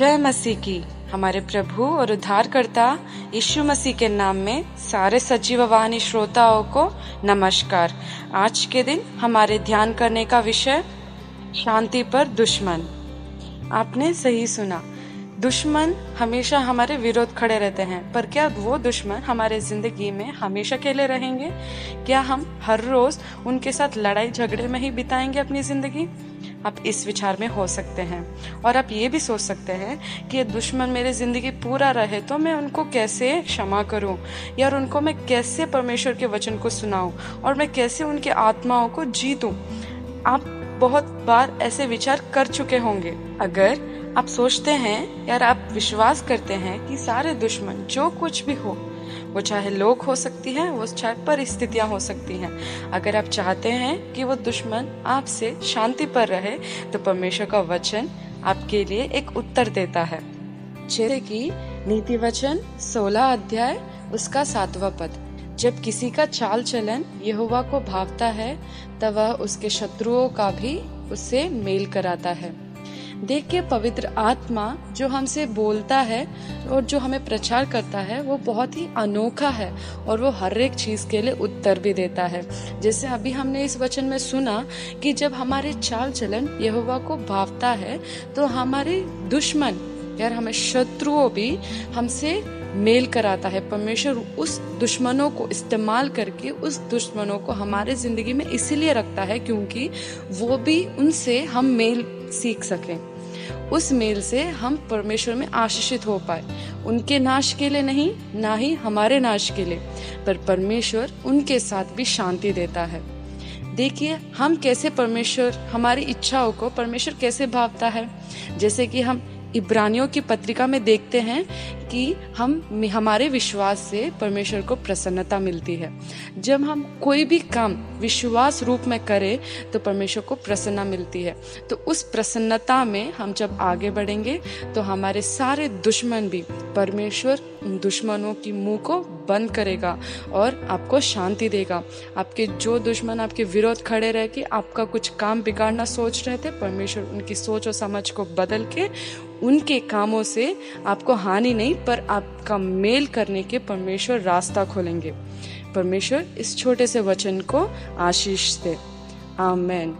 जय मसीह की। हमारे प्रभु और उद्धारकर्ता यीशु मसीह के नाम में सारे सजीव वाहिनी श्रोताओं को नमस्कार। आज के दिन हमारे ध्यान करने का विषय, शांति पर दुश्मन। आपने सही सुना, दुश्मन हमेशा हमारे विरोध खड़े रहते हैं, पर क्या वो दुश्मन हमारे ज़िंदगी में हमेशा अकेले रहेंगे? क्या हम हर रोज उनके साथ लड़ाई झगड़े में ही बिताएँगे अपनी ज़िंदगी? आप इस विचार में हो सकते हैं। और आप ये भी सोच सकते हैं कि ये दुश्मन मेरे ज़िंदगी पूरा रहे तो मैं उनको कैसे क्षमा करूँ? या उनको मैं कैसे परमेश्वर के वचन को सुनाऊं? और मैं कैसे उनके आत्माओं को जीतूं? आप बहुत बार ऐसे विचार कर चुके होंगे। अगर आप सोचते हैं, यार आप विश्वास करते हैं कि सारे दुश्मन, जो कुछ भी हो वो चाहे लोग हो सकती है, वो चाहे परिस्थितियाँ हो सकती हैं। अगर आप चाहते हैं कि वो दुश्मन आपसे शांति पर रहे तो परमेश्वर का वचन आपके लिए एक उत्तर देता है। जैसे कि नीति वचन सोलह अध्याय, उसका सातवा पद, जब किसी का चाल चलन यहोवा को भावता है, तब वह उसके शत्रुओं का भी उससे मेल कराता है। देख के पवित्र आत्मा जो हमसे बोलता है और जो हमें प्रचार करता है, वो बहुत ही अनोखा है और वो हर एक चीज़ के लिए उत्तर भी देता है। जैसे अभी हमने इस वचन में सुना कि जब हमारे चाल चलन यहोवा को भावता है तो हमारे दुश्मन, यार हमें शत्रुओं भी हमसे मेल कराता है। परमेश्वर उस दुश्मनों को इस्तेमाल करके, उस दुश्मनों को हमारे ज़िंदगी में इसीलिए रखता है क्योंकि वो भी उनसे हम मेल सीख सकें। उस मेल से हम परमेश्वर में आशीषित हो पाए। उनके नाश के लिए नहीं, ना ही हमारे नाश के लिए, पर परमेश्वर उनके साथ भी शांति देता है। देखिए, हम कैसे परमेश्वर, हमारी इच्छाओं को परमेश्वर कैसे भावता है? जैसे कि हम इब्रानियों की पत्रिका में देखते हैं कि हम, हमारे विश्वास से परमेश्वर को प्रसन्नता मिलती है। जब हम कोई भी काम विश्वास रूप में करें तो परमेश्वर को प्रसन्नता मिलती है। तो उस प्रसन्नता में हम जब आगे बढ़ेंगे तो हमारे सारे दुश्मन भी, परमेश्वर दुश्मनों की मुँह को बंद करेगा और आपको शांति देगा। आपके जो दुश्मन, आपके विरोध खड़े रह के आपका कुछ काम बिगाड़ना सोच रहे थे, परमेश्वर उनकी सोच और समझ को बदल के उनके कामों से आपको हानि नहीं, पर आपका मेल करने के परमेश्वर रास्ता खोलेंगे। परमेश्वर इस छोटे से वचन को आशीष दे। आमेन।